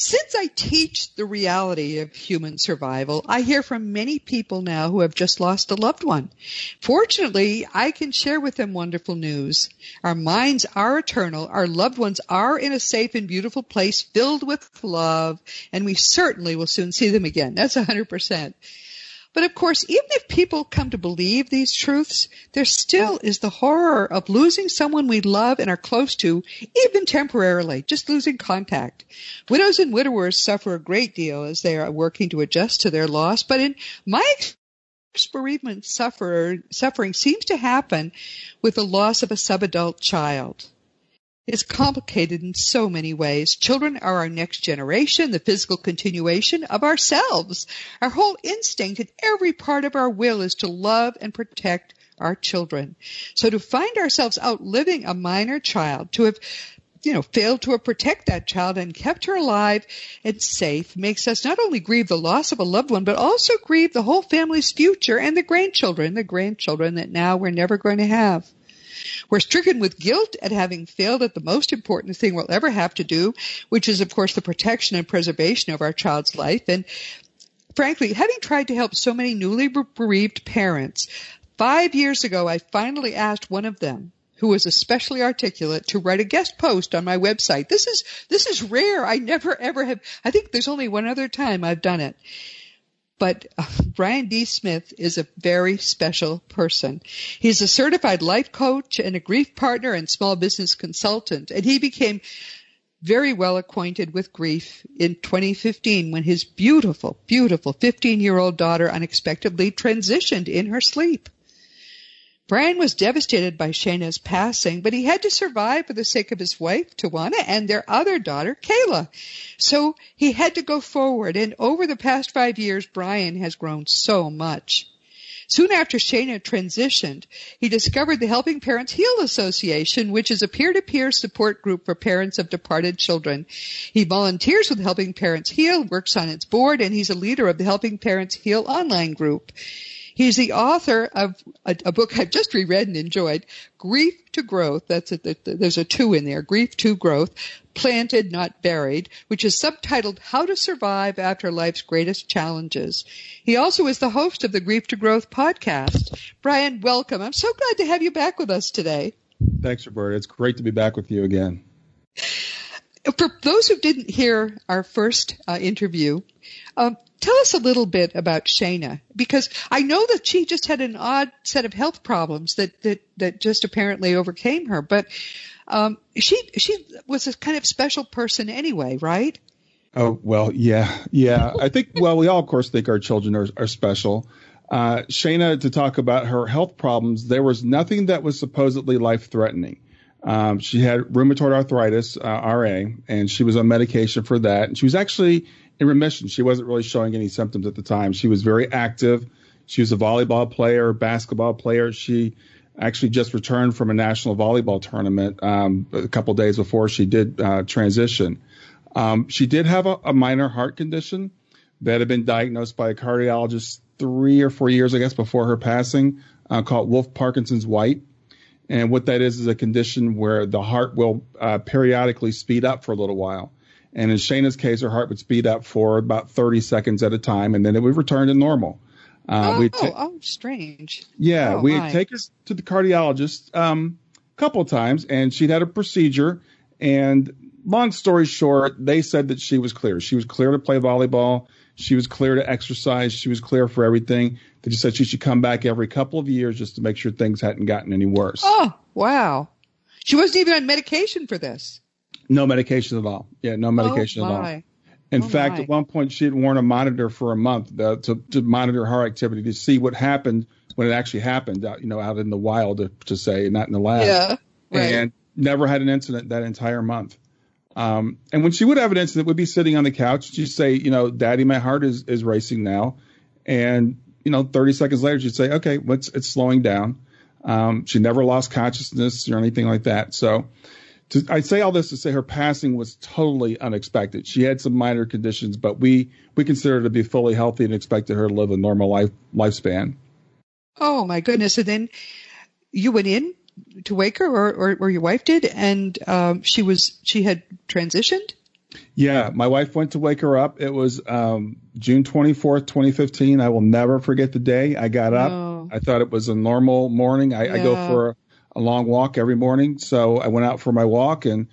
Since I teach the reality of human survival, I hear from many people now who have just lost a loved one. Fortunately, I can share with them wonderful news. Our minds are eternal, our loved ones are in a safe and beautiful place filled with love, and we certainly will soon see them again. That's 100%. But of course, even if people come to believe these truths, there still is the horror of losing someone we love and are close to, even temporarily, just losing contact. Widows and widowers suffer a great deal as they are working to adjust to their loss, but in my bereavement suffer, suffering seems to happen with the loss of a subadult child is complicated in so many ways. Children are our next generation, the physical continuation of ourselves. Our whole instinct and every part of our will is to love and protect our children. So to find ourselves outliving a minor child, to have you know, failed to protect that child and kept her alive and safe makes us not only grieve the loss of a loved one, but also grieve the whole family's future and the grandchildren, the grandchildren that now we're never going to have. We're stricken with guilt at having failed at the most important thing we'll ever have to do, which is, of course, the protection and preservation of our child's life. And frankly, having tried to help so many newly bereaved parents, five years ago I finally asked one of them, who was especially articulate to write a guest post on my website. This is this is rare. I never ever have I think there's only one other time I've done it. But uh, Brian D. Smith is a very special person. He's a certified life coach and a grief partner and small business consultant. And he became very well acquainted with grief in 2015 when his beautiful, beautiful 15 year old daughter unexpectedly transitioned in her sleep. Brian was devastated by Shayna's passing, but he had to survive for the sake of his wife, Tawana, and their other daughter, Kayla. So he had to go forward, and over the past five years, Brian has grown so much. Soon after Shayna transitioned, he discovered the Helping Parents Heal Association, which is a peer-to-peer support group for parents of departed children. He volunteers with Helping Parents Heal, works on its board, and he's a leader of the Helping Parents Heal online group. He's the author of a, a, book I've just reread and enjoyed, Grief to Growth. That's a, there's a two in there. Grief to Growth, Planted, Not Buried, which is subtitled How to Survive After Life's Greatest Challenges. He also is the host of the Grief to Growth podcast. Brian, welcome. I'm so glad to have you back with us today. Thanks, Roberta. It's great to be back with you again. For those who didn't hear our first uh, interview, um, tell us a little bit about Shayna because I know that she just had an odd set of health problems that that that just apparently overcame her. But um, she she was a kind of special person anyway, right? Oh well, yeah, yeah. I think well, we all of course think our children are, are special. Uh, Shayna, to talk about her health problems, there was nothing that was supposedly life threatening. Um, she had rheumatoid arthritis, uh, RA, and she was on medication for that. And she was actually in remission. She wasn't really showing any symptoms at the time. She was very active. She was a volleyball player, basketball player. She actually just returned from a national volleyball tournament um, a couple days before she did uh, transition. Um, she did have a, a, minor heart condition that had been diagnosed by a cardiologist three or four years, I guess, before her passing, uh, called Wolff Parkinson's White. And what that is is a condition where the heart will uh, periodically speed up for a little while. And in Shayna's case, her heart would speed up for about 30 seconds at a time, and then it would return to normal. Uh, oh, ta- oh, strange. Yeah, oh, we'd take her to the cardiologist um, a couple of times, and she'd had a procedure. And long story short, they said that she was clear. She was clear to play volleyball. She was clear to exercise. She was clear for everything. They just said she should come back every couple of years just to make sure things hadn't gotten any worse. Oh, wow. She wasn't even on medication for this. No medication at all. Yeah, no medication oh, at all. In oh, fact, my. at one point, she had worn a monitor for a month uh, to, to monitor her activity to see what happened when it actually happened, out, you know, out in the wild, to, to say, not in the lab. Yeah, right. And never had an incident that entire month. Um, and when she would have an incident, would be sitting on the couch. She'd say, you know, Daddy, my heart is, is racing now. And you know, 30 seconds later, she'd say, "Okay, what's it's slowing down." Um, she never lost consciousness or anything like that. So, to, I say all this to say her passing was totally unexpected. She had some minor conditions, but we we considered her to be fully healthy and expected her to live a normal life lifespan. Oh my goodness! And then you went in to wake her, or or, or your wife did, and um, she was she had transitioned. Yeah, my wife went to wake her up. It was um, June 24th, 2015. I will never forget the day. I got up. Oh. I thought it was a normal morning. I, I go for a, a long walk every morning. So I went out for my walk and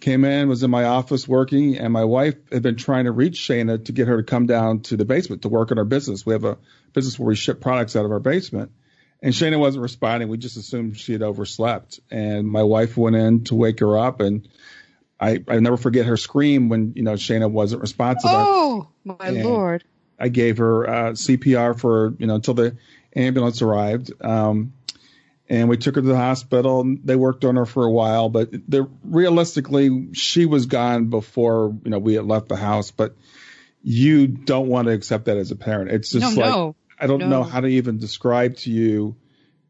came in, was in my office working, and my wife had been trying to reach Shayna to get her to come down to the basement to work on our business. We have a business where we ship products out of our basement. And Shayna wasn't responding. We just assumed she had overslept. And my wife went in to wake her up and I, I never forget her scream when, you know, Shayna wasn't responsive. Oh my Yeah. lord! I gave her uh, CPR for you know until the ambulance arrived, um, and we took her to the hospital. and They worked on her for a while, but the, realistically, she was gone before you know we had left the house. But you don't want to accept that as a parent. It's just no, like no. I don't know how to even describe to you.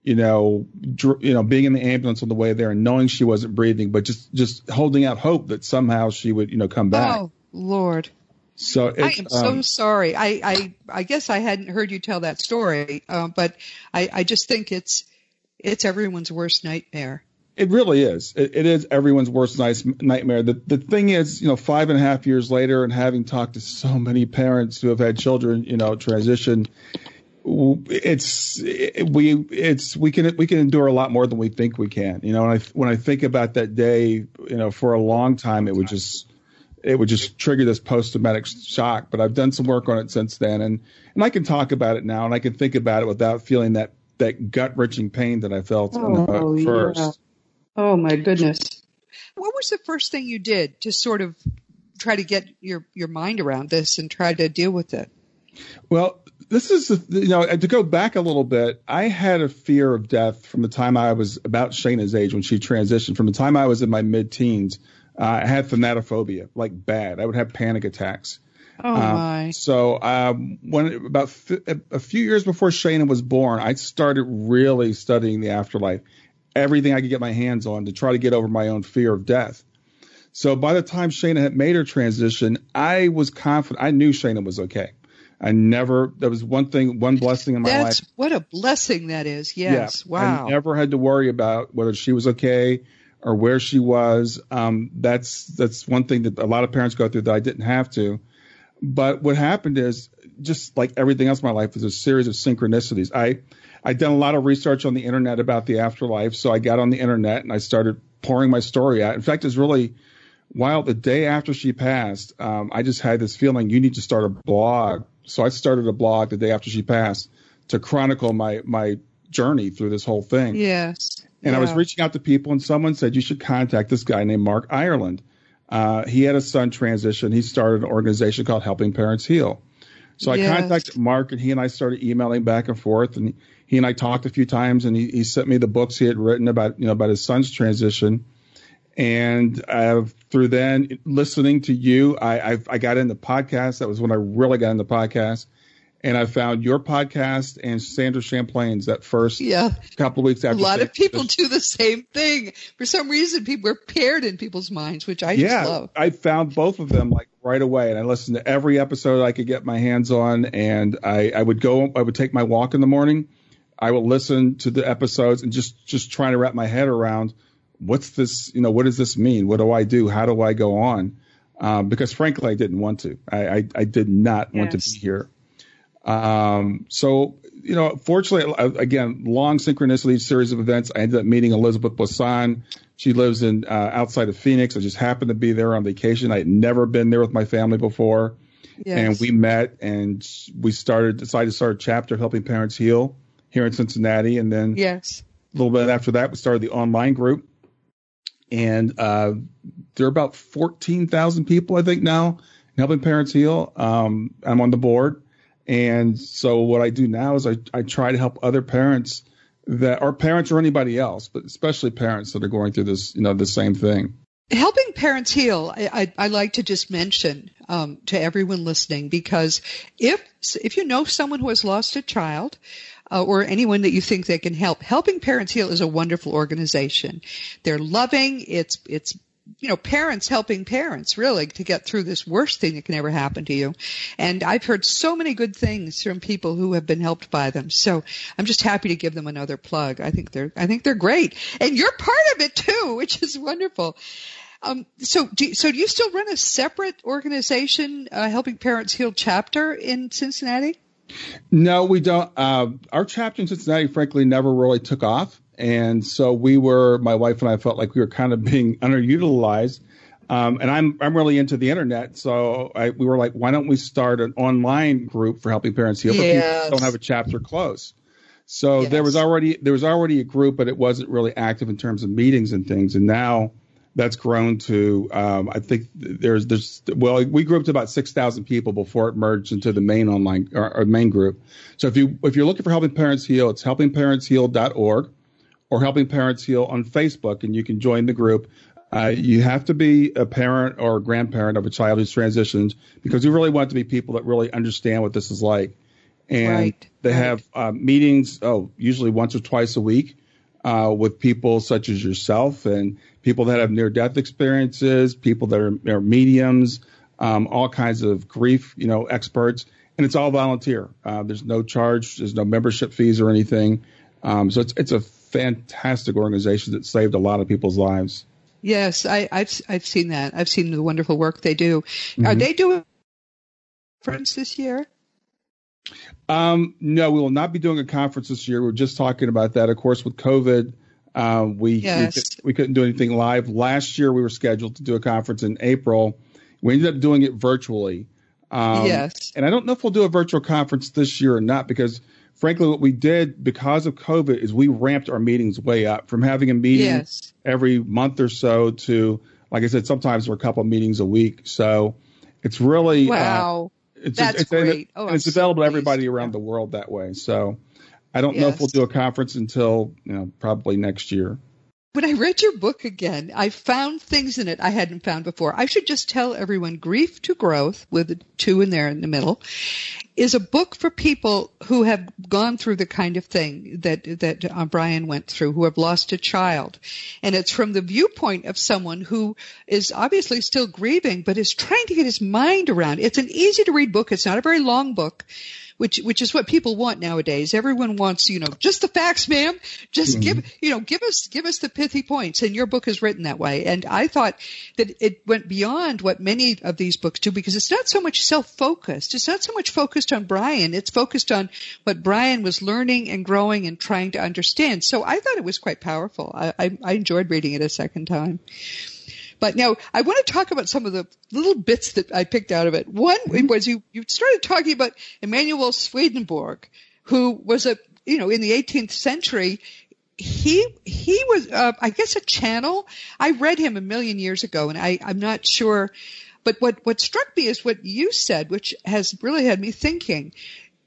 You know, dr- you know, being in the ambulance on the way there and knowing she wasn't breathing, but just just holding out hope that somehow she would, you know, come back. Oh Lord! So I am so um, sorry. I, I I guess I hadn't heard you tell that story, uh, but I I just think it's it's everyone's worst nightmare. It really is. It, it is everyone's worst nice nightmare. The the thing is, you know, five and a half years later, and having talked to so many parents who have had children, you know, transition, it's it, we it's we can we can endure a lot more than we think we can. You know, and I when I think about that day, you know, for a long time, it would just it would just trigger this post traumatic shock. But I've done some work on it since then, and and I can talk about it now, and I can think about it without feeling that that gut wrenching pain that I felt Oh, uh, first. yeah. Oh my goodness. What was the first thing you did to sort of try to get your your mind around this and try to deal with it? Well, this is you know to go back a little bit. I had a fear of death from the time I was about Shayna's age when she transitioned. From the time I was in my mid-teens, uh, I had thanatophobia, like bad. I would have panic attacks. Oh Um, my. So um, when about f- a few years before Shayna was born, I started really studying the afterlife, everything I could get my hands on to try to get over my own fear of death. So by the time Shayna had made her transition, I was confident. I knew Shayna was okay. I never. There was one thing, one blessing in my That's life. what a blessing that is. Yes. Yeah, wow. I never had to worry about whether she was okay or where she was. Um, that's that's one thing that a lot of parents go through that I didn't have to. But what happened is, just like everything else in my life, is a series of synchronicities. I I done a lot of research on the internet about the afterlife, so I got on the internet and I started pouring my story out. In fact, it's really wild. The day after she passed, um, I just had this feeling you need to start a blog. So I started a blog the day after she passed to chronicle my my journey through this whole thing. yes. And I was reaching out to people, and someone said you should contact this guy named Mark Ireland. Uh, he had a son transition. He started an organization called Helping Parents Heal. So I Yes. contacted Mark, and he and I started emailing back and forth. And he and I talked a few times, and he, he sent me the books he had written about you know about his son's transition. And uh, through then listening to you, I, I I got into podcasts. That was when I really got into podcasts. And I found your podcast and Sandra Champlain's that first Yeah. couple of weeks after. A lot of people do the same thing. For some reason, people are paired in people's minds, which I yeah, just love. I found both of them like right away, and I listened to every episode I could get my hands on, and I, I would go, I would take my walk in the morning, I would listen to the episodes and just just trying to wrap my head around what's this, you know, what does this mean? What do I do? How do I go on? Um, because frankly, I didn't want to. I I, I did not want to be here. Um, so, you know, fortunately, uh, again, long synchronicity series of events. I ended up meeting Elizabeth Boisson. She lives in uh, outside of Phoenix. I just happened to be there on vacation. I had never been there with my family before, Yes. and we met and we started decided to start a chapter helping parents heal here in Cincinnati. And then yes. a little bit after that, we started the online group, and uh, there are about fourteen thousand people, I think, now in helping parents heal. Um, I'm on the board, and so what I do now is I, I try to help other parents that are parents or anybody else, but especially parents that are going through this, you know, the same thing. Helping Parents Heal, I, I, I like to just mention um, to everyone listening because if if you know someone who has lost a child, uh, or anyone that you think they can help. Helping Parents Heal is a wonderful organization. They're loving. It's it's you know, parents helping parents really to get through this worst thing that can ever happen to you. And I've heard so many good things from people who have been helped by them. So I'm just happy to give them another plug. I think they're, I think they're great. And you're part of it too, which is wonderful. Um, so, do, so do you still run a separate organization, uh, helping parents heal chapter in Cincinnati? No, we don't. Uh, our chapter in Cincinnati, frankly, never really took off. And so we were, my wife and I felt like we were kind of being underutilized. Um, and I'm I'm really into the internet, so I, we were like, why don't we start an online group for helping parents heal? Yes. But don't have a chapter close. So yes. there was already there was already a group, but it wasn't really active in terms of meetings and things. And now that's grown to um, I think there's there's well we grew up to about six thousand people before it merged into the main online or, or, main group. So if you if you're looking for helping parents heal, it's helpingparentsheal.org or Helping Parents Heal on Facebook, and you can join the group. Uh, you have to be a parent or a grandparent of a child who's transitioned because we really want to be people that really understand what this is like. And right, they have uh, meetings, oh, usually once or twice a week uh, with people such as yourself and people that have near death experiences, people that are, are mediums, um, all kinds of grief, you know, experts. And it's all volunteer. Uh, there's no charge, there's no membership fees or anything. Um, so it's it's a fantastic organization that saved a lot of people's lives. Yes, I, have I've seen that. I've seen the wonderful work they do. Mm-hmm. Are they doing conference this year? Um, no, we will not be doing a conference this year. We are just talking about that. Of course, with COVID, uh, we, yes. we, could, couldn't do anything live. Last year, we were scheduled to do a conference in April. We ended up doing it virtually. Um, yes. And I don't know if we'll do a virtual conference this year or not because frankly, what we did because of COVID is we ramped our meetings way up from having a meeting yes. every month or so to, like I said, sometimes we're a couple of meetings a week. So it's really wow. Uh, it's, That's it's, great. Oh, it's it's available so to everybody around yeah. the world that way. So I don't yes. know if we'll do a conference until you know probably next year. When I read your book again, I found things in it I hadn't found before. I should just tell everyone Grief to Growth, with a two in there in the middle, is a book for people who have gone through the kind of thing that, that uh, Brian went through, who have lost a child. And it's from the viewpoint of someone who is obviously still grieving, but is trying to get his mind around. It's an easy to read book. It's not a very long book which which is what people want nowadays. Everyone wants, you know, just the facts, ma'am. Just mm-hmm. give, you know, give us give us the pithy points. And your book is written that way. And I thought that it went beyond what many of these books do because it's not so much self-focused. It's not so much focused on Brian. It's focused on what Brian was learning and growing and trying to understand. So I thought it was quite powerful. I, I, I enjoyed reading it a second time. But now I want to talk about some of the little bits that I picked out of it. One was you, you started talking about Emanuel Swedenborg, who was a, you know, in the 18th century, he, he was, uh, I guess a channel. I read him a million years ago and I, I'm not sure, but what, what struck me is what you said, which has really had me thinking.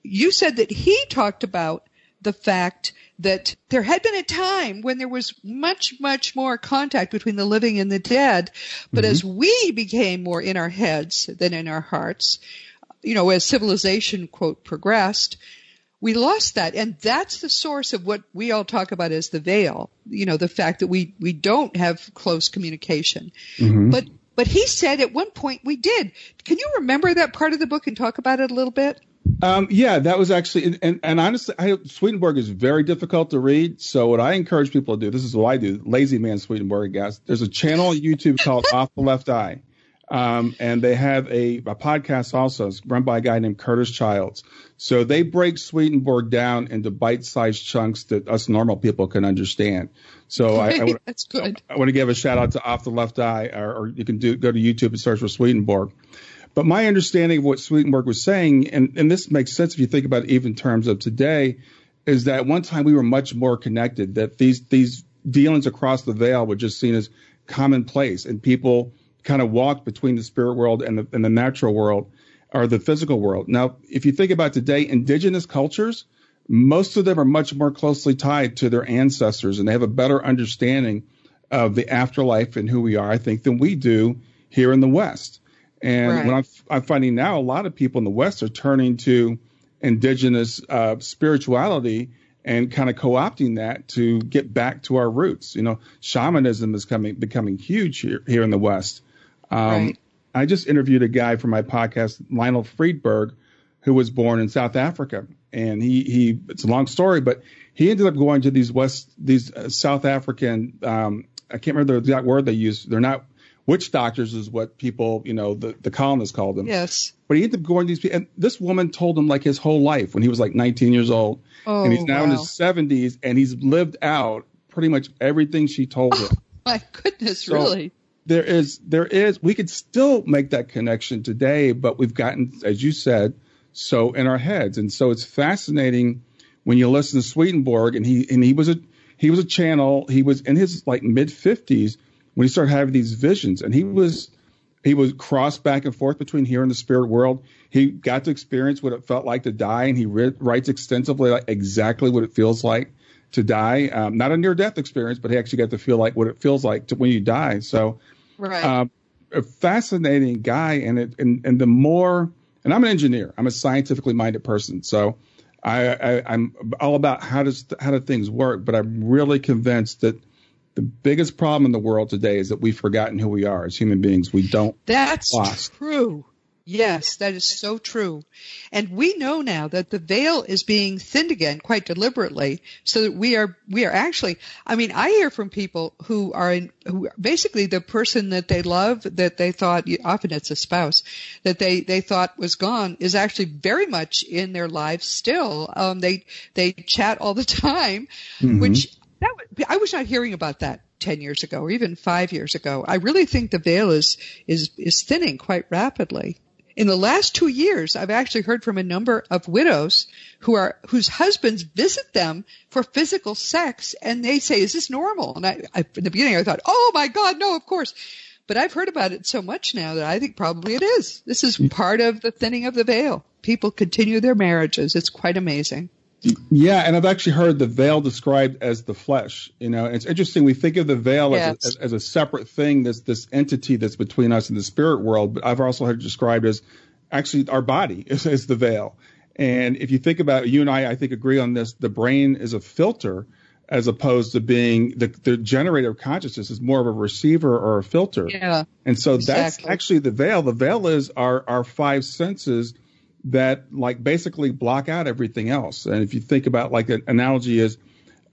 You said that he talked about the fact that there had been a time when there was much, much more contact between the living and the dead. But mm-hmm. as we became more in our heads than in our hearts, you know, as civilization, quote, progressed, we lost that. And that's the source of what we all talk about as the veil. You know, the fact that we, we don't have close communication. Mm-hmm. But, but he said at one point we did. Can you remember that part of the book and talk about it a little bit? Um, yeah, that was actually, and, and honestly, I, Swedenborg is very difficult to read. So what I encourage people to do, this is what I do, lazy man Swedenborg, guys. There's a channel on YouTube called Off the Left Eye. Um, and they have a, a podcast also it's run by a guy named Curtis Childs. So they break Swedenborg down into bite-sized chunks that us normal people can understand. So I, I, that's good. I, want to give a shout out to Off the Left Eye, or, or you can do go to YouTube and search for Swedenborg. But my understanding of what Swedenborg was saying, and, and this makes sense if you think about it even terms of today, is that one time we were much more connected, that these, these dealings across the veil were just seen as commonplace, and people kind of walked between the spirit world and the, and the natural world or the physical world. Now, if you think about today, indigenous cultures, most of them are much more closely tied to their ancestors and they have a better understanding of the afterlife and who we are, I think, than we do here in the West. And Right. what I'm, I'm finding now, a lot of people in the West are turning to indigenous uh, spirituality and kind of co-opting that to get back to our roots. You know, shamanism is coming becoming huge here here in the West. Um, Right. I just interviewed a guy for my podcast, Lionel Friedberg, who was born in South Africa, and he he it's a long story, but he ended up going to these West these uh, South African um, I can't remember the exact word they used. They're not witch doctors, is what people you know the the colonists called them. Yes. But he ended up going to these people, and this woman told him like his whole life when he was like 19 years old, Oh, and he's oh, now in his 70s, and he's lived out pretty much everything she told him. Oh, my goodness, So- really? There is, there is, we could still make that connection today, but we've gotten, as you said, so in our heads, and so it's fascinating when you listen to Swedenborg, and he and he was a he was a channel, he was in his like mid 50s when he started having these visions, and he was he was crossed back and forth between here and the spirit world. He got to experience what it felt like to die, and he ri- writes extensively like exactly what it feels like to die. Um, not a near death experience, but he actually got to feel like what it feels like to when you die. So, Right. um, a fascinating guy, and it and and the more, and I'm an engineer, I'm a scientifically minded person, so. I, I, I'm all about how does how do things work, but I'm really convinced that the biggest problem in the world today is that we've forgotten who we are as human beings. We don't That's lost. true. Yes, that is so true. And we know now that the veil is being thinned again quite deliberately so that we are, we are actually, I mean, I hear from people who are in, who basically the person that they love, that they thought, often it's a spouse, that they, they thought was gone is actually very much in their lives still. Um, they, they chat all the time, which that I was not hearing about that 10 years ago or even five years ago. I really think the veil is, is, is thinning quite rapidly. In the last two years, I've actually heard from a number of widows who are, whose husbands visit them for physical sex and they say, is this normal? And I, I in the beginning I thought, oh my God, no, of course. But I've heard about it so much now that I think probably it is. This is part of the thinning of the veil. People continue their marriages. It's quite amazing. Yeah, and I've actually heard the veil described as the flesh. You know, it's interesting. We think of the veil Yes. as, a, as a separate thing, this this entity that's between us and the spirit world. But I've also heard it described as actually our body is, is the veil. And if you think about it, you and I, I think agree on this. The brain is a filter, as opposed to being the the generator of consciousness is more of a receiver or a filter. Yeah. And so that's actually the veil. The veil is our our five senses that like basically block out everything else. And if you think about like an analogy is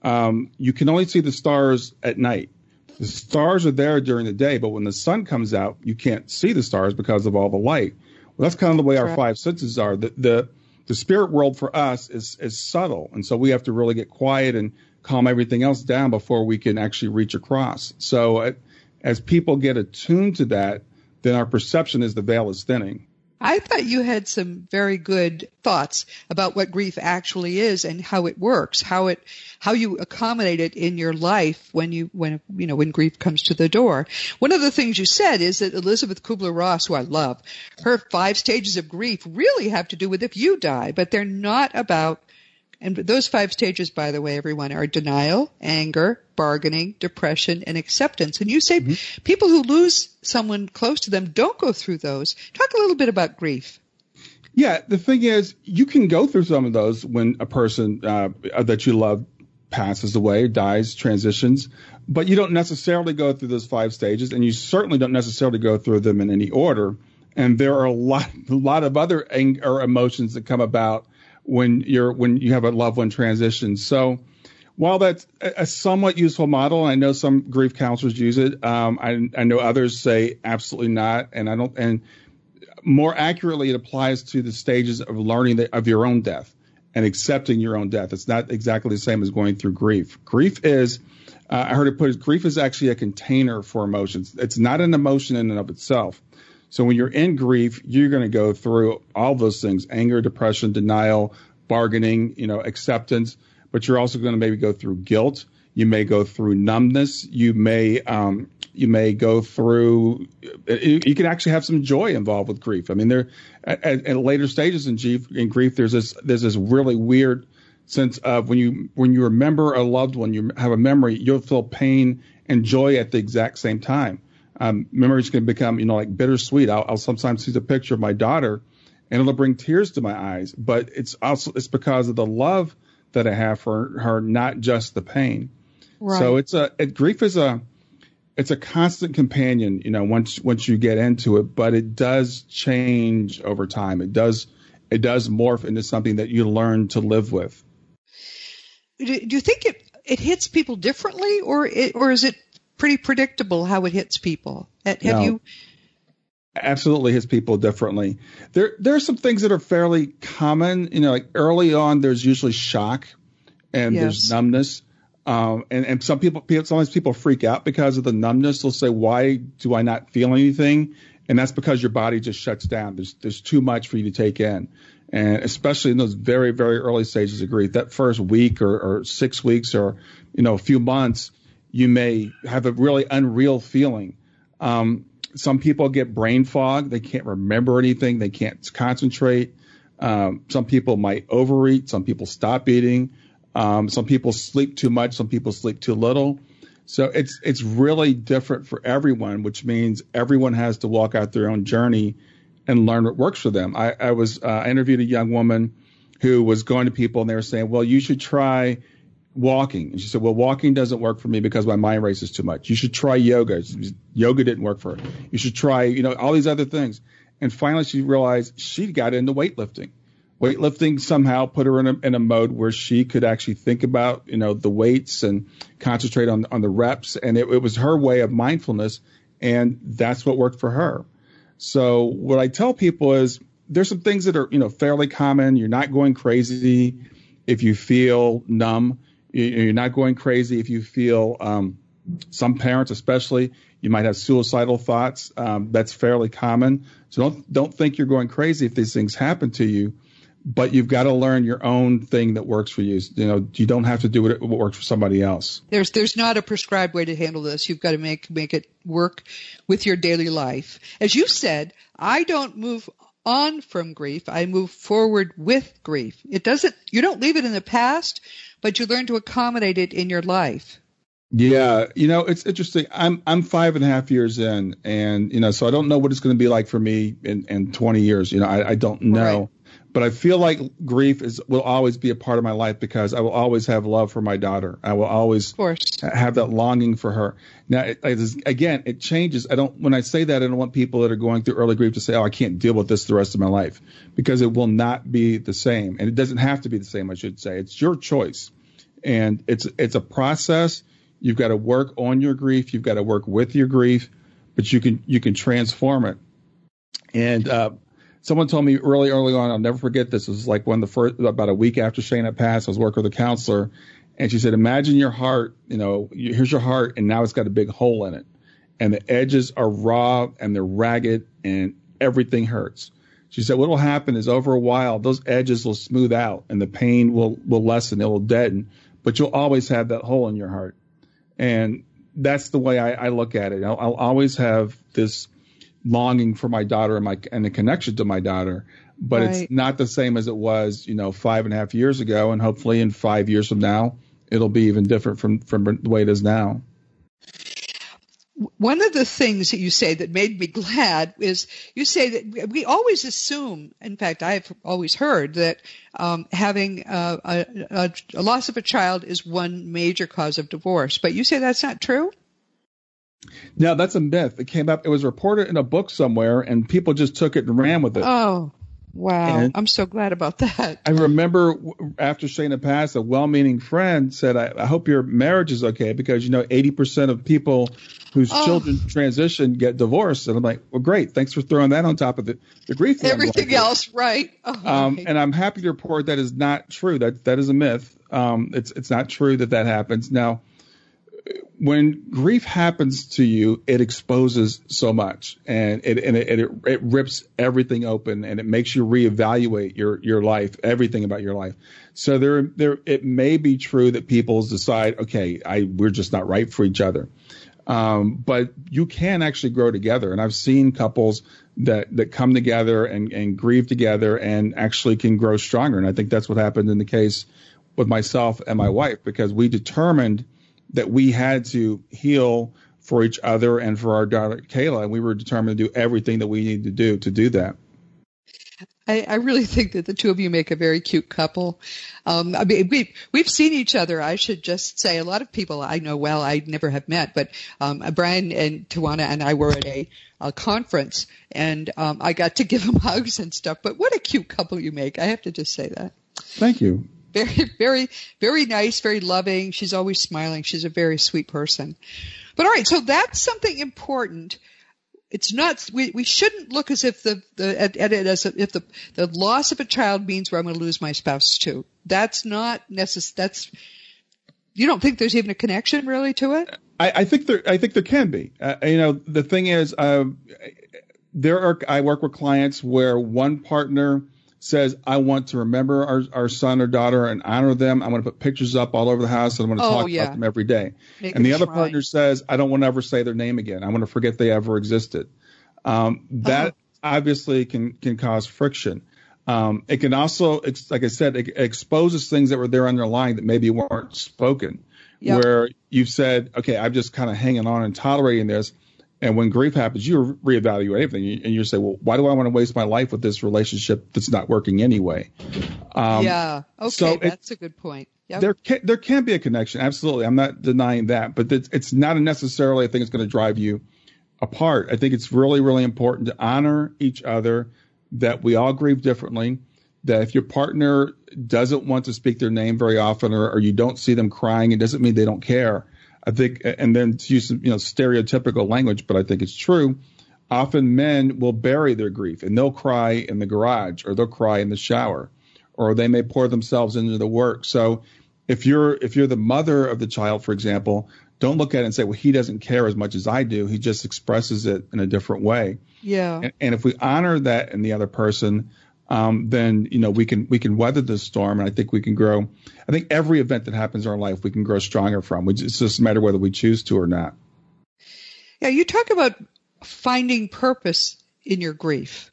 um, you can only see the stars at night. The stars are there during the day, but when the sun comes out, you can't see the stars because of all the light. Well, that's kind of the way our five senses are. The, the the spirit world for us is is subtle, and so we have to really get quiet and calm everything else down before we can actually reach across. So uh, as people get attuned to that, then our perception is the veil is thinning. I thought you had some very good thoughts about what grief actually is and how it works, how it, how you accommodate it in your life when you, when, you know, when grief comes to the door. One of the things you said is that Elizabeth Kubler-Ross, who I love, her five stages of grief really have to do with if you die, but they're not about and those five stages, by the way, everyone, are denial, anger, bargaining, depression, and acceptance. And you say people who lose someone close to them don't go through those. Talk a little bit about grief. Yeah, the thing is, you can go through some of those when a person uh, that you love passes away, dies, transitions, but you don't necessarily go through those five stages, and you certainly don't necessarily go through them in any order. And there are a lot, a lot of other ang- or emotions that come about when you're when you have a loved one transition. So, while that's a, somewhat useful model, I know some grief counselors use it, um, I, I know others say absolutely not, and I don't. And more accurately, it applies to the stages of learning the, of your own death and accepting your own death. It's not exactly the same as going through grief. Grief is, uh, I heard it put, grief is actually a container for emotions. It's not an emotion in and of itself. So when you're in grief, you're going to go through all those things: anger, depression, denial, bargaining, you know, acceptance. But you're also going to maybe go through guilt. You may go through numbness. You may um, you may go through. You, you can actually have some joy involved with grief. I mean, there at, at later stages in grief, in grief, there's this there's this really weird sense of when you when you remember a loved one, you have a memory, you'll feel pain and joy at the exact same time. Um, memories can become, you know, like bittersweet. I'll, I'll sometimes see the picture of my daughter, and it'll bring tears to my eyes. But it's also it's because of the love that I have for her, not just the pain. Right. So it's a it, grief is a it's a constant companion, you know, once once you get into it, but it does change over time. It does it does morph into something that you learn to live with. Do, do you think it it hits people differently, or it, or is it pretty predictable how it hits people? Have no, you? Absolutely hits people differently. There there are some things that are fairly common. You know, like early on, there's usually shock and yes. there's numbness. Um, and, and some people, sometimes people freak out because of the numbness. They'll say, "Why do I not feel anything?" And that's because your body just shuts down. There's there's too much for you to take in, and especially in those very very early stages of grief, that first week or, or six weeks or you know a few months, you may have a really unreal feeling. Um, some people get brain fog; they can't remember anything, they can't concentrate. Um, some people might overeat, some people stop eating. Um, some people sleep too much, some people sleep too little. So it's it's really different for everyone, which means everyone has to walk out their own journey and learn what works for them. I, I was uh, I interviewed a young woman who was going to people and they were saying, "Well, you should try walking." And she said, "Well, walking doesn't work for me because my mind races too much. You should try yoga. Yoga didn't work for her. You should try, you know, all these other things." And finally, she realized she got into weightlifting weightlifting somehow put her in a, in a mode where she could actually think about you know the weights and concentrate on on the reps and it, it was her way of mindfulness and that's what worked for her so what i tell people is there's some things that are you know fairly common you're not going crazy if you feel numb you're not going crazy if you feel um, some parents especially you might have suicidal thoughts um, that's fairly common so don't don't think you're going crazy if these things happen to you but you've got to learn your own thing that works for you. You know, you don't have to do what, what works for somebody else. There's there's not a prescribed way to handle this. You've got to make make it work with your daily life. As you said, I don't move on from grief. I move forward with grief. It doesn't. You don't leave it in the past, but you learn to accommodate it in your life. Yeah, you know, it's interesting. I'm I'm five and a half years in, and you know, so I don't know what it's going to be like for me in in 20 years. You know, I, I don't know. Right but I feel like grief is will always be a part of my life because I will always have love for my daughter. I will always have that longing for her. Now, it, it is, again, it changes. I don't when I say that, I don't want people that are going through early grief to say, "Oh, I can't deal with this the rest of my life," because it will not be the same, and it doesn't have to be the same. I should say it's your choice, and it's it's a process. You've got to work on your grief. You've got to work with your grief, but you can you can transform it. And uh, someone told me early, early on, I'll never forget this. It was like when the first, about a week after Shayna passed, I was working with a counselor and she said, imagine your heart, you know, here's your heart and now it's got a big hole in it and the edges are raw and they're ragged and everything hurts. She said, what will happen is over a while, those edges will smooth out and the pain will, will lessen, it will deaden, but you'll always have that hole in your heart. And that's the way I, I look at it. I'll, I'll always have this longing for my daughter and my and the connection to my daughter but right. it's not the same as it was you know five and a half years ago and hopefully in five years from now it'll be even different from from the way it is now one of the things that you say that made me glad is you say that we always assume, in fact, I've always heard that um, having a, a, a, loss of a child is one major cause of divorce. But you say that's not true? Now that's a myth. It came up. It was reported in a book somewhere, and people just took it and ran with it. Oh, wow! And I'm so glad about that. I remember after Shayna passed, a well-meaning friend said, I, "I hope your marriage is okay because you know 80% of people whose oh. children transition get divorced." And I'm like, "Well, great. Thanks for throwing that on top of the, the grief." Everything else, right? Oh, um, right. And I'm happy to report that is not true. That that is a myth. Um, it's it's not true that that happens now when grief happens to you, it exposes so much, and it and it, it, it rips everything open, and it makes you reevaluate your your life, everything about your life. So there there it may be true that people decide, okay, I we're just not right for each other, um, but you can actually grow together, and I've seen couples that that come together and and grieve together and actually can grow stronger, and I think that's what happened in the case with myself and my wife because we determined that we had to heal for each other and for our daughter Kayla, and we were determined to do everything that we needed to do to do that. I, I really think that the two of you make a very cute couple. Um, I mean, we've, we've seen each other. I should just say a lot of people I know well. I never have met, but um, Brian and Tawana and I were at a, a conference, and um, I got to give them hugs and stuff. But what a cute couple you make! I have to just say that. Thank you. Very, very, very nice, very loving. She's always smiling. She's a very sweet person. But all right, so that's something important it's not we, we shouldn't look as if the, the at, at it as if the the loss of a child means where I'm going to lose my spouse too. That's not necessary. That's you don't think there's even a connection really to it? I, I think there I think there can be. Uh, you know, the thing is, uh, there are I work with clients where one partner says, I want to remember our, our son or daughter and honor them. I'm going to put pictures up all over the house and I'm going to oh, talk yeah. about them every day. Make and the other partner says, I don't want to ever say their name again. I want to forget they ever existed. Um, that Uh-huh. obviously can, can cause friction. Um, it can also, it's, like I said, it exposes things that were there underlying that maybe weren't spoken. Yep. Where you've said, okay, I'm just kind of hanging on and tolerating this. And when grief happens, you reevaluate everything, and you say, "Well, why do I want to waste my life with this relationship that's not working anyway?" Um, yeah. Okay, so it- that's a good point. Yep. There can there can be a connection, absolutely. I'm not denying that, but it's, it's not necessarily a thing that's going to drive you apart. I think it's really really important to honor each other, that we all grieve differently. That if your partner doesn't want to speak their name very often, or, or you don't see them crying, it doesn't mean they don't care. I think, and then to use some, you know stereotypical language, but I think it's true. Often men will bury their grief and they'll cry in the garage or they'll cry in the shower, or they may pour themselves into the work. So if you're if you're the mother of the child, for example, don't look at it and say, well, he doesn't care as much as I do. He just expresses it in a different way. yeah. And, and if we honor that in the other person, um, then you know we can we can weather this storm, and I think we can grow. I think every event that happens in our life we can grow stronger from. It's just a matter whether we choose to or not. Yeah, you talk about finding purpose in your grief.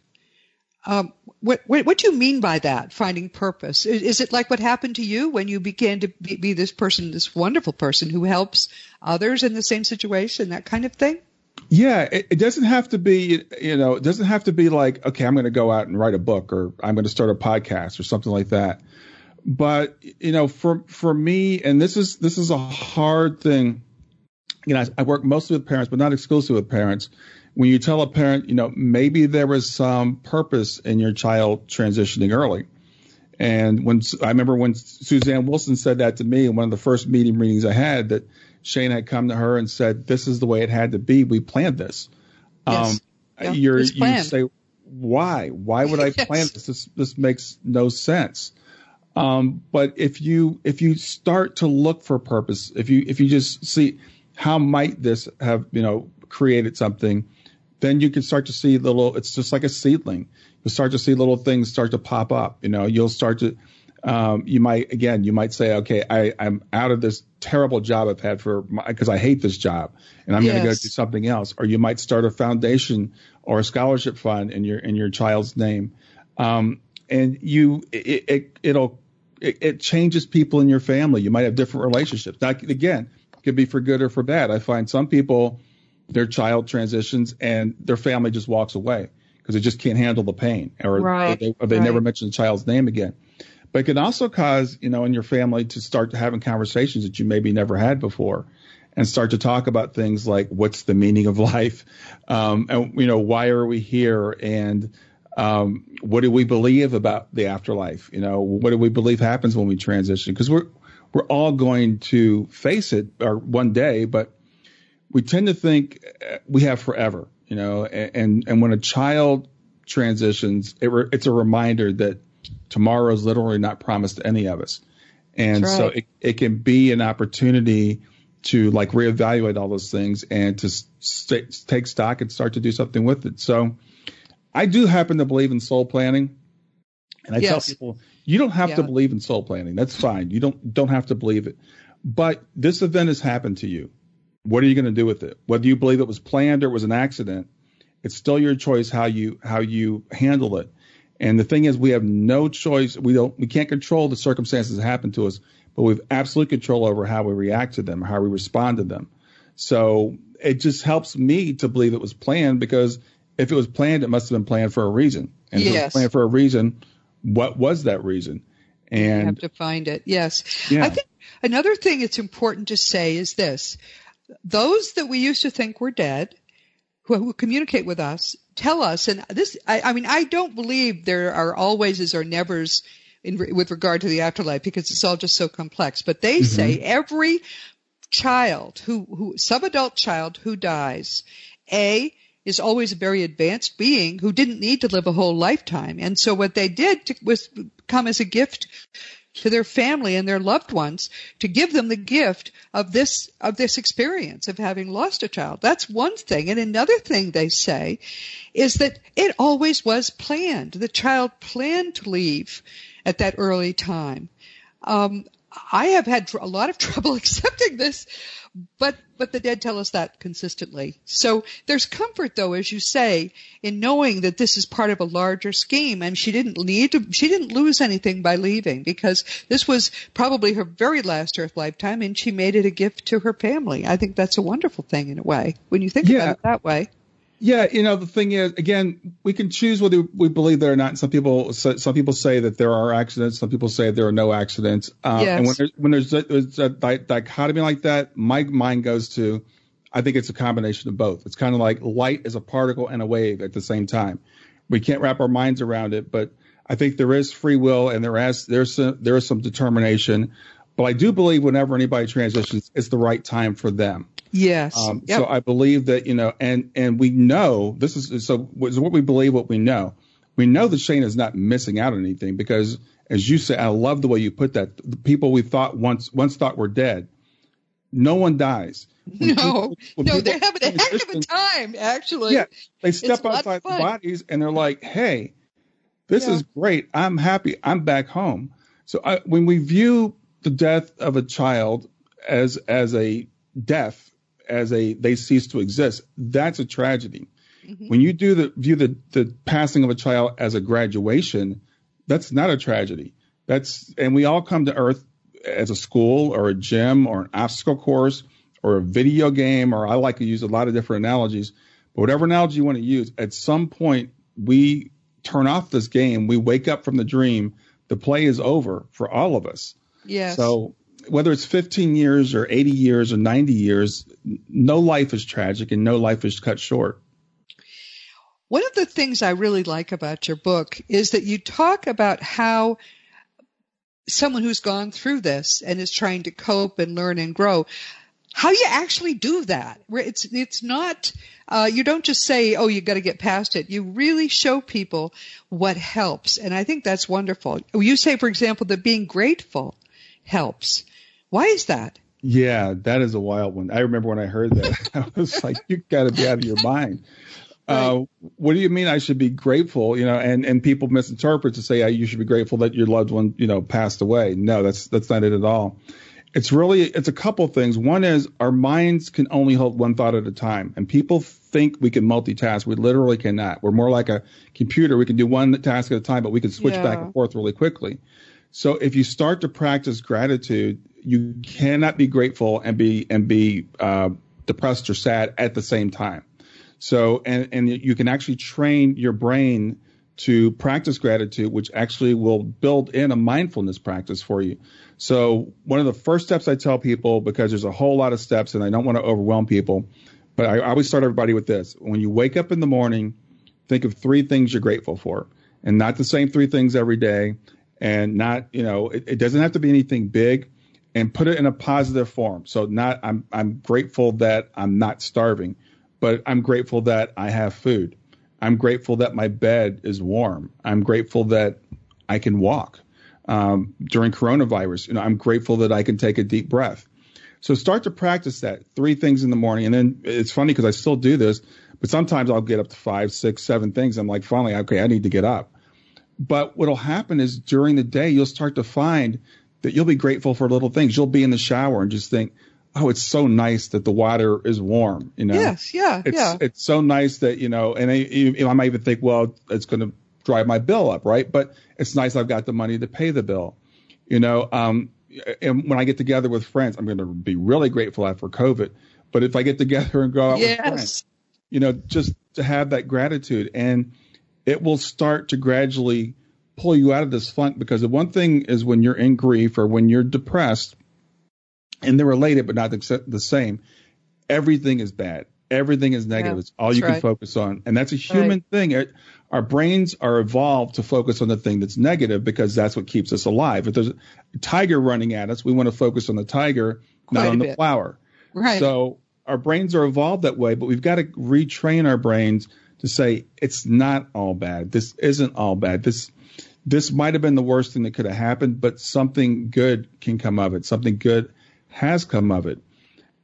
Um, what, what, what do you mean by that, finding purpose? Is, is it like what happened to you when you began to be, be this person, this wonderful person who helps others in the same situation, that kind of thing? Yeah, it, it doesn't have to be, you know, it doesn't have to be like, okay, I'm going to go out and write a book or I'm going to start a podcast or something like that. But, you know, for, for me, and this is, this is a hard thing. You know, I, I work mostly with parents, but not exclusively with parents. When you tell a parent, you know, maybe there was some purpose in your child transitioning early. And when I remember when Suzanne Wilson said that to me in one of the first meeting meetings I had, that Shane had come to her and said, "This is the way it had to be. We planned this." Yes. Yeah, you're, it's you say, "Why? Why would I Yes. plan this? This this makes no sense." Um, but if you if you start to look for purpose, if you if you just see how might this have you know created something, then you can start to see little. It's just like a seedling. You'll start to see little things start to pop up. You know, you'll start to. Um, you might again, you might say, okay, I, I'm out of this terrible job I've had for because I hate this job, and I'm going to go do something else. Or you might start a foundation or a scholarship fund in your in your child's name, um, and you it, it it'll it, it changes people in your family. You might have different relationships. Now, again, it could be for good or for bad. I find some people their child transitions and their family just walks away because they just can't handle the pain, or, Right, or they, or they right. never mention the child's name again. But it can also cause, you know, in your family to start having conversations that you maybe never had before, and start to talk about things like what's the meaning of life, um, and you know, why are we here, and um, what do we believe about the afterlife? You know, what do we believe happens when we transition? Because we're we're all going to face it or one day, but we tend to think uh, we have forever, you know, and and, when a child transitions, it re- it's a reminder that tomorrow is literally not promised to any of us, and That's so it, it can be an opportunity to like reevaluate all those things and to st- take stock and start to do something with it. So I do happen to believe in soul planning, and I tell people you don't have to believe in soul planning. That's fine. You don't don't have to believe it. But this event has happened to you. What are you going to do with it? Whether you believe it was planned or it was an accident, it's still your choice how you how you handle it. And the thing is, we have no choice. We don't we can't control the circumstances that happen to us, but we have absolute control over how we react to them, how we respond to them. So it just helps me to believe it was planned because if it was planned, it must have been planned for a reason. And if it Yes. was planned for a reason, what was that reason? And you have to find it. Yes. Yeah. I think another thing it's important to say is this. Those that we used to think were dead, who, who communicate with us, tell us, and this, I, I mean, I don't believe there are alwayses or nevers in, with regard to the afterlife because it's all just so complex, but they mm-hmm. say every child who, who, subadult child who dies, A, is always a very advanced being who didn't need to live a whole lifetime. And so what they did to, was come as a gift to their family and their loved ones to give them the gift of this of this experience of having lost a child. That's one thing. And another thing they say is that it always was planned. The child planned to leave at that early time. Um, I have had a lot of trouble accepting this, but but the dead tell us that consistently. So there's comfort, though, as you say, in knowing that this is part of a larger scheme, and she didn't need to. She didn't lose anything by leaving because this was probably her very last Earth lifetime, and she made it a gift to her family. I think that's a wonderful thing in a way when you think Yeah. about it that way. Yeah, you know the thing is, again, we can choose whether we believe that or not. Some people, some people say that there are accidents. Some people say there are no accidents. Uh, Yes. And when there's, when there's, a, there's a dichotomy like that, my mind goes to, I think it's a combination of both. It's kind of like light is a particle and a wave at the same time. We can't wrap our minds around it, but I think there is free will and there is there's some, there is some determination. But I do believe whenever anybody transitions, it's the right time for them. Yes. Um, Yep. So I believe that you know, and and we know this is so. Is what we believe, what we know. We know that Shayna is not missing out on anything because, as you say, I love the way you put that. The people we thought once once thought were dead, no one dies. When no, people- no, they're having a heck of a time, actually. Yeah, they step of outside the bodies and they're like, "Hey, this Yeah. is great. I'm happy. I'm back home." So I, when we view the death of a child as as a death, as a they cease to exist, that's a tragedy. Mm-hmm. When you do the view the the passing of a child as a graduation, that's not a tragedy. That's and we all come to Earth as a school or a gym or an obstacle course or a video game or I like to use a lot of different analogies. But whatever analogy you want to use, at some point we turn off this game, we wake up from the dream, the play is over for all of us. Yes. So whether it's 15 years or 80 years or 90 years, no life is tragic and no life is cut short. One of the things I really like about your book is that you talk about how someone who's gone through this and is trying to cope and learn and grow, how you actually do that. It's it's not uh, you don't just say, "Oh, you got to get past it." You really show people what helps, and I think that's wonderful. You say, for example, that being grateful helps. Why is that? Yeah, that is a wild one. I remember when I heard that, I was like, "You got to be out of your mind." Uh, what do you mean I should be grateful? You know, and and people misinterpret to say uh, you should be grateful that your loved one, you know, passed away. No, that's that's not it at all. It's really it's a couple things. One is our minds can only hold one thought at a time, and people think we can multitask. We literally cannot. We're more like a computer. We can do one task at a time, but we can switch back and forth really quickly. So if you start to practice gratitude, you cannot be grateful and be and be uh, depressed or sad at the same time. So and and you can actually train your brain to practice gratitude, which actually will build in a mindfulness practice for you. So one of the first steps I tell people, because there's a whole lot of steps and I don't want to overwhelm people, but I always start everybody with this. When you wake up in the morning, think of three things you're grateful for and not the same three things every day and not, you know, it, it doesn't have to be anything big and put it in a positive form. So not, I'm, I'm grateful that I'm not starving, but I'm grateful that I have food. I'm grateful that my bed is warm. I'm grateful that I can walk um, during coronavirus. You know, I'm grateful that I can take a deep breath. So start to practice that three things in the morning. And then it's funny because I still do this, but sometimes I'll get up to five, six, seven things. I'm like, finally, okay, I need to get up. But what'll happen is during the day, you'll start to find that you'll be grateful for little things. You'll be in the shower and just think, oh, it's so nice that the water is warm. You know, Yes, yeah, it's yeah. it's so nice that you know, and I, you- I might even think, well, it's going to drive my bill up, right? But it's nice I've got the money to pay the bill. You know, um, and when I get together with friends, I'm going to be really grateful after COVID. but if I get together and go out yes. with friends, you know, just to have that gratitude and it will start to gradually pull you out of this funk because the one thing is when you're in grief or when you're depressed and they're related but not the same, everything is bad. Everything is negative. Yeah, it's all you can right. focus on. And that's a human right. thing. Our brains are evolved to focus on the thing that's negative because that's what keeps us alive. If there's a tiger running at us, we want to focus on the tiger, Quite not on the flower. Right. So our brains are evolved that way, but we've got to retrain our brains to say it's not all bad. This isn't all bad. This this might have been the worst thing that could have happened, but something good can come of it. Something good has come of it.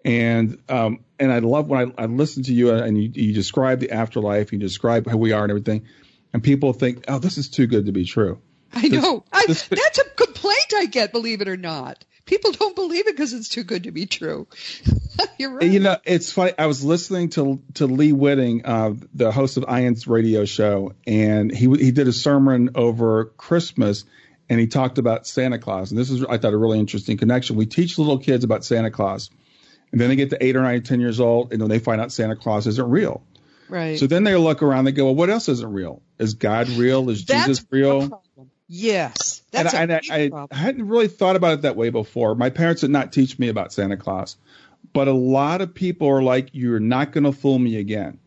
And um, and I love when I, I listen to you and you, you describe the afterlife, you describe who we are and everything, and people think, oh, this is too good to be true. I know. I, this, that's a complaint I get, believe it or not. People don't believe it because it's too good to be true. You're right. You know, it's funny. I was listening to to Lee Witting, uh, the host of Ian's radio show, and he he did a sermon over Christmas, and he talked about Santa Claus. And this is, I thought, a really interesting connection. We teach little kids about Santa Claus and then they get to eight or nine, ten years old, and then they find out Santa Claus isn't real. Right. So then they look around, they go, well, what else isn't real? Is God real? Is That's Jesus real? Yes. That's and, a I, I, I, hadn't really thought about it that way before. My parents did not teach me about Santa Claus. But a lot of people are like, you're not going to fool me again.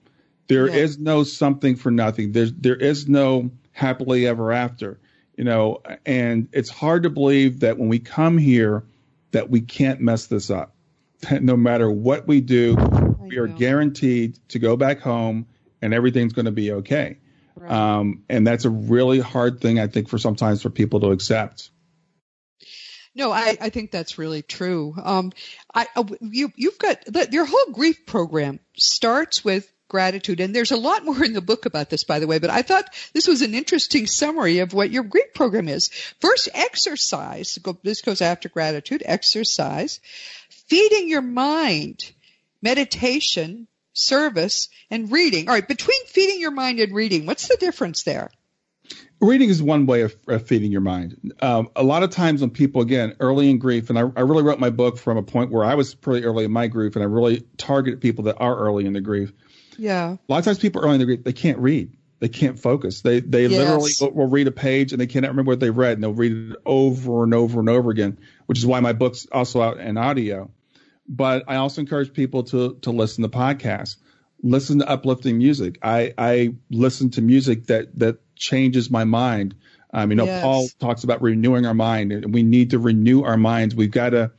There yeah. is no something for nothing. There's, there is no happily ever after, you know, and it's hard to believe that when we come here that we can't mess this up no matter what we do, we are guaranteed to go back home and everything's going to be okay. Right. Um, and that's a really hard thing, I think, for sometimes for people to accept. No, I, I think that's really true. Um, I, uh, you, you've got your whole grief program starts with gratitude. And there's a lot more in the book about this, by the way, but I thought this was an interesting summary of what your grief program is. First, exercise. This goes after gratitude, exercise feeding your mind, meditation, service, and reading. All right, between feeding your mind and reading, what's the difference there? Reading is one way of, of feeding your mind. Um, a lot of times when people, again, early in grief, and I, I, really wrote my book from a point where I was pretty early in my grief, and I really targeted people that are early in the grief. Yeah. A lot of times people early in the grief, they can't read. They can't focus. They they yes. literally will, will read a page and they cannot remember what they read, and they'll read it over and over and over again, which is why my book's also out in audio. But I also encourage people to to listen to podcasts, listen to uplifting music. I I listen to music that that changes my mind. Um, you know, yes. Paul talks about renewing our mind, and we need to renew our minds. We've got to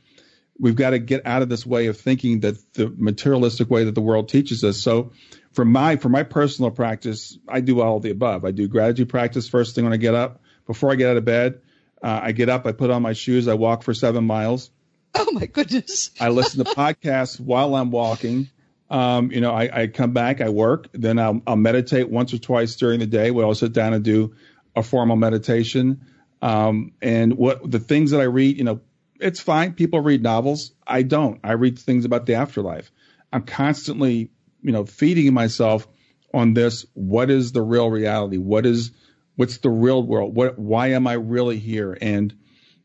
we've got to get out of this way of thinking that the materialistic way that the world teaches us. So for my for my personal practice, I do all of the above. I do gratitude practice first thing when I get up. Before I get out of bed, uh, I get up, I put on my shoes, I walk for seven miles. Oh my goodness. I listen to podcasts while I'm walking. Um, you know, I, I, come back, I work, then I'll, I'll, meditate once or twice during the day where I'll sit down and do a formal meditation. Um, and what the things that I read, you know, it's fine. People read novels. I don't. I read things about the afterlife. I'm constantly, you know, feeding myself on this. What is the real reality? What is, what's the real world? What, why am I really here? And,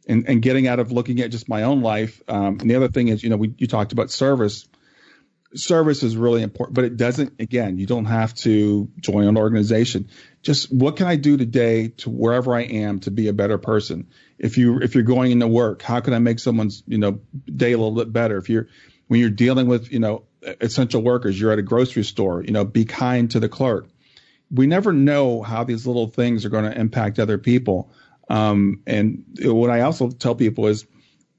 and, and getting out of looking at just my own life. Um, and the other thing is, you know, we, you talked about service. Service is really important, but it doesn't, again, you don't have to join an organization. Just what can I do today to wherever I am to be a better person? If you, if you're going into work, how can I make someone's, you know, day a little bit better? If you're, when you're dealing with, you know, essential workers, you're at a grocery store, you know, be kind to the clerk. We never know how these little things are going to impact other people. Um, and what I also tell people is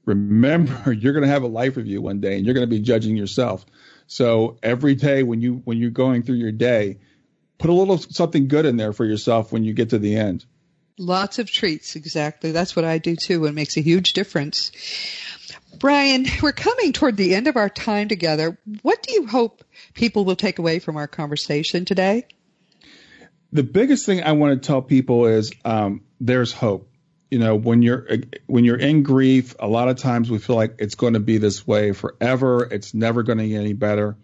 remember you're going to have a life review one day and you're going to be judging yourself. So every day when you when you're going through your day, put a little something good in there for yourself when you get to the end. Lots of treats, exactly. That's what I do too, and makes a huge difference. Brian, we're coming toward the end of our time together. What do you hope people will take away from our conversation today? The biggest thing I want to tell people is um, there's hope. You know, when you're when you're in grief, a lot of times we feel like it's going to be this way forever. It's never going to get any better.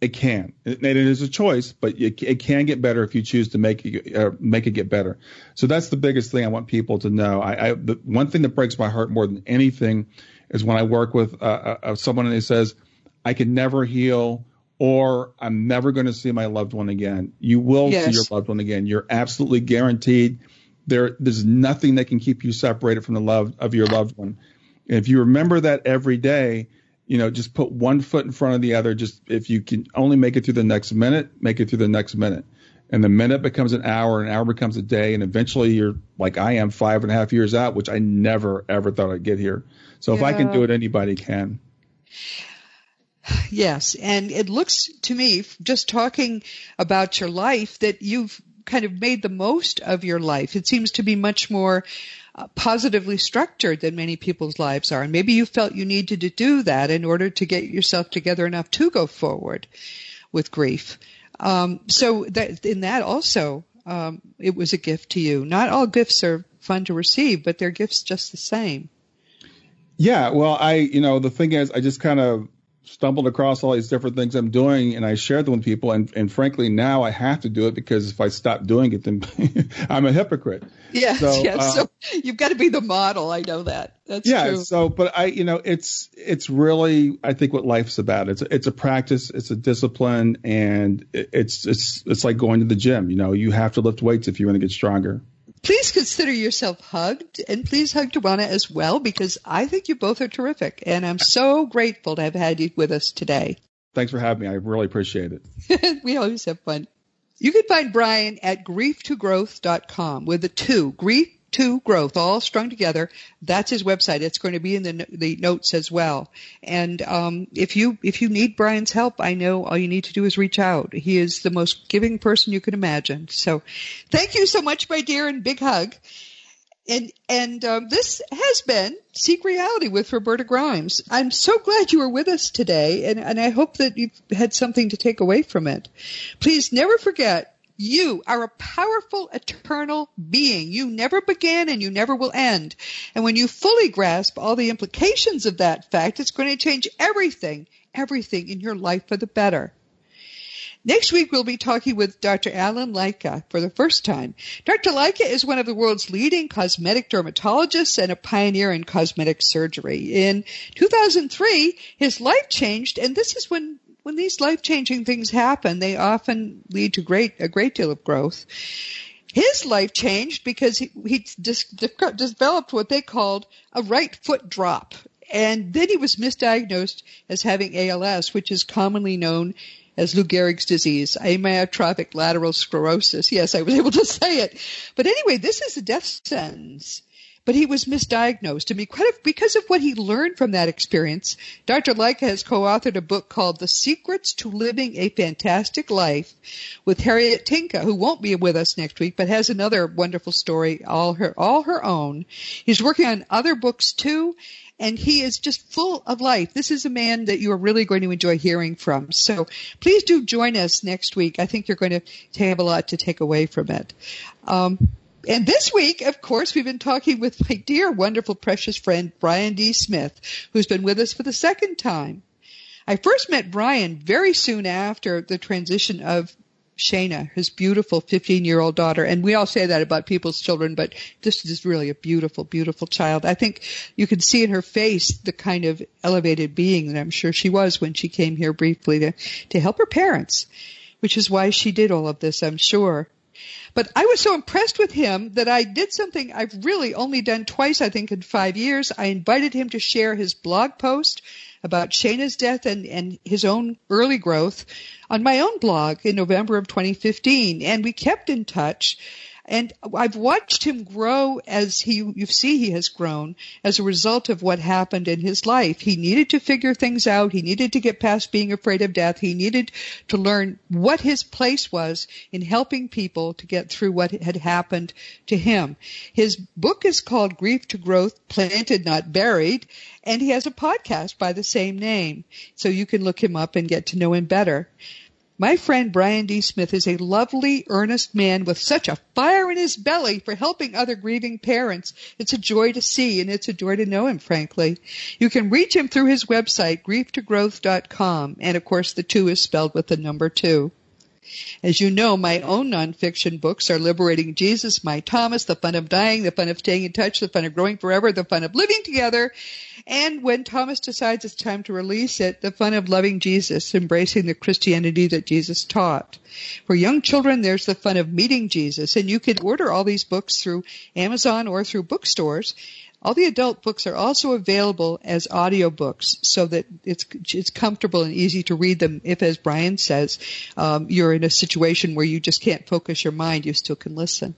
It can, it is a choice, but it, can get better if you choose to make it uh, make it get better. So that's the biggest thing I want people to know. I, I the one thing that breaks my heart more than anything is when I work with uh, uh, uh someone and he says, I can never heal, or I'm never going to see my loved one again. You will yes. see your loved one again. You're absolutely guaranteed. There, there's nothing that can keep you separated from the love of your loved one. And if you remember that every day, you know, just put one foot in front of the other. Just if you can only make it through the next minute, make it through the next minute. And the minute becomes an hour, an hour becomes a day, and eventually you're like I am, five and a half years out, which I never ever thought I'd get here. So yeah. if I can do it, anybody can. Yes, and it looks to me, just talking about your life, that you've kind of made the most of your life. It seems to be much more uh, positively structured than many people's lives are. And maybe you felt you needed to do that in order to get yourself together enough to go forward with grief. Um, so that, in that also, um, it was a gift to you. Not all gifts are fun to receive, but they're gifts just the same. Yeah, well, I, you know, the thing is, I just kind of stumbled across all these different things I'm doing and I shared them with people. And, and frankly, now I have to do it because if I stop doing it, then I'm a hypocrite. Yes, so, yes. Uh, so you've got to be the model. I know that. That's yeah. True. So, but I, you know, it's, it's really, I think what life's about. It's, it's a practice. It's a discipline and it's, it's, it's like going to the gym. You know, you have to lift weights if you want to get stronger. Please consider yourself hugged and please hug Tawana as well because I think you both are terrific and I'm so grateful to have had you with us today. Thanks for having me. I really appreciate it. we always have fun. You can find Brian at grieftogrowth.com with a two, grief to growth, all strung together. That's his website. It's going to be in the, the notes as well. And um, if you if you need Brian's help, I know all you need to do is reach out. He is the most giving person you can imagine. So, thank you so much, my dear, and big hug. And and um, this has been Seek Reality with Roberta Grimes. I'm so glad you were with us today, and, and I hope that you've had something to take away from it. Please never forget you are a powerful, eternal being. You never began and you never will end. And when you fully grasp all the implications of that fact, it's going to change everything, everything in your life for the better. Next week, we'll be talking with Dr. Alan Leica for the first time. Dr. Leica is one of the world's leading cosmetic dermatologists and a pioneer in cosmetic surgery. In 2003, his life changed, and this is when when these life-changing things happen, they often lead to great a great deal of growth. His life changed because he, he dis, developed what they called a right foot drop. And then he was misdiagnosed as having ALS, which is commonly known as Lou Gehrig's disease, amyotrophic lateral sclerosis. Yes, I was able to say it. But anyway, this is a death sentence but he was misdiagnosed. And because of what he learned from that experience, Dr. Leica has co-authored a book called The Secrets to Living a Fantastic Life with Harriet Tinka, who won't be with us next week, but has another wonderful story all her, all her own. He's working on other books too, and he is just full of life. This is a man that you are really going to enjoy hearing from. So please do join us next week. I think you're going to have a lot to take away from it. Um, and this week, of course, we've been talking with my dear, wonderful, precious friend, Brian D. Smith, who's been with us for the second time. I first met Brian very soon after the transition of Shayna, his beautiful 15 year old daughter. And we all say that about people's children, but this is really a beautiful, beautiful child. I think you can see in her face the kind of elevated being that I'm sure she was when she came here briefly to, to help her parents, which is why she did all of this, I'm sure. But I was so impressed with him that I did something I've really only done twice, I think, in five years. I invited him to share his blog post about Shayna's death and, and his own early growth on my own blog in November of 2015. And we kept in touch. And I've watched him grow as he, you see he has grown as a result of what happened in his life. He needed to figure things out. He needed to get past being afraid of death. He needed to learn what his place was in helping people to get through what had happened to him. His book is called Grief to Growth, Planted Not Buried, and he has a podcast by the same name. So you can look him up and get to know him better. My friend Brian D. Smith is a lovely, earnest man with such a fire in his belly for helping other grieving parents. It's a joy to see and it's a joy to know him, frankly. You can reach him through his website, grieftogrowth.com. And of course, the two is spelled with the number two. As you know, my own nonfiction books are Liberating Jesus, My Thomas, The Fun of Dying, The Fun of Staying in Touch, The Fun of Growing Forever, The Fun of Living Together, and when Thomas decides it's time to release it, The Fun of Loving Jesus, Embracing the Christianity that Jesus taught. For young children, there's The Fun of Meeting Jesus, and you can order all these books through Amazon or through bookstores. All the adult books are also available as audiobooks so that it's, it's comfortable and easy to read them if, as Brian says, um, you're in a situation where you just can't focus your mind, you still can listen.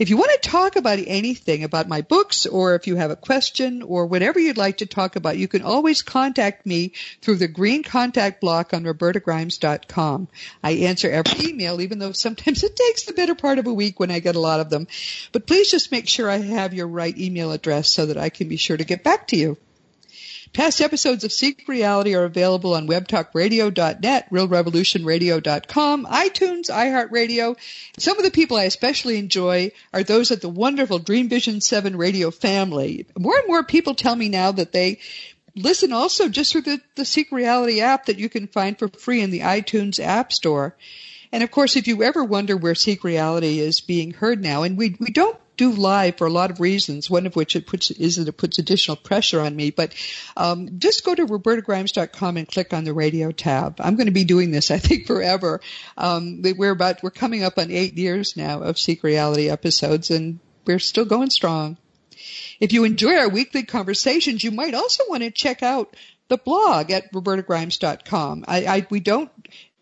If you want to talk about anything about my books or if you have a question or whatever you'd like to talk about, you can always contact me through the green contact block on robertagrimes.com. I answer every email, even though sometimes it takes the better part of a week when I get a lot of them. But please just make sure I have your right email address so that I can be sure to get back to you. Past episodes of Seek Reality are available on webtalkradio.net, realrevolutionradio.com, iTunes, iHeartRadio. Some of the people I especially enjoy are those at the wonderful Dream Vision 7 radio family. More and more people tell me now that they listen also just through the, the Seek Reality app that you can find for free in the iTunes App Store. And of course, if you ever wonder where Seek Reality is being heard now, and we, we don't do live for a lot of reasons, one of which it puts, is that it puts additional pressure on me, but um, just go to robertagrimes.com and click on the radio tab. I'm going to be doing this, I think, forever. Um, we're about, we're coming up on eight years now of Seek Reality episodes, and we're still going strong. If you enjoy our weekly conversations, you might also want to check out the blog at robertagrimes.com. I, I, we don't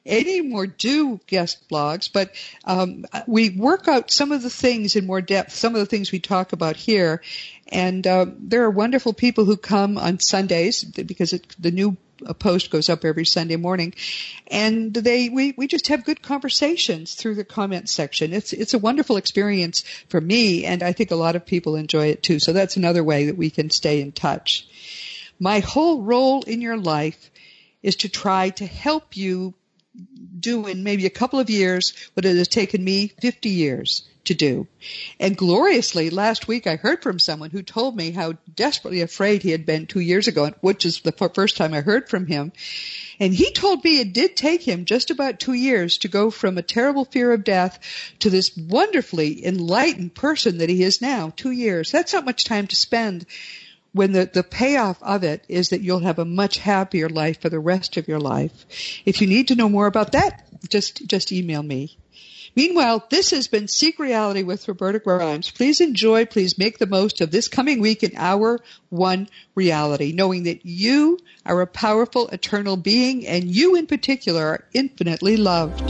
anymore do guest blogs, but um, we work out some of the things in more depth, some of the things we talk about here. And uh, there are wonderful people who come on Sundays because it, the new post goes up every Sunday morning, and they we we just have good conversations through the comment section. It's it's a wonderful experience for me, and I think a lot of people enjoy it too. So that's another way that we can stay in touch. My whole role in your life is to try to help you do in maybe a couple of years what it has taken me 50 years to do. And gloriously, last week I heard from someone who told me how desperately afraid he had been two years ago, which is the first time I heard from him. And he told me it did take him just about two years to go from a terrible fear of death to this wonderfully enlightened person that he is now. Two years. That's not much time to spend when the, the payoff of it is that you'll have a much happier life for the rest of your life. If you need to know more about that, just, just email me. Meanwhile, this has been Seek Reality with Roberta Grimes. Please enjoy, please make the most of this coming week in our one reality, knowing that you are a powerful, eternal being and you in particular are infinitely loved.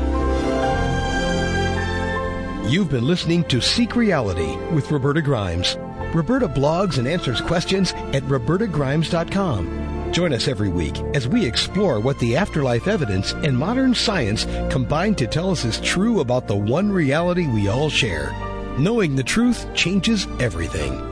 You've been listening to Seek Reality with Roberta Grimes. Roberta blogs and answers questions at robertagrimes.com. Join us every week as we explore what the afterlife evidence and modern science combine to tell us is true about the one reality we all share. Knowing the truth changes everything.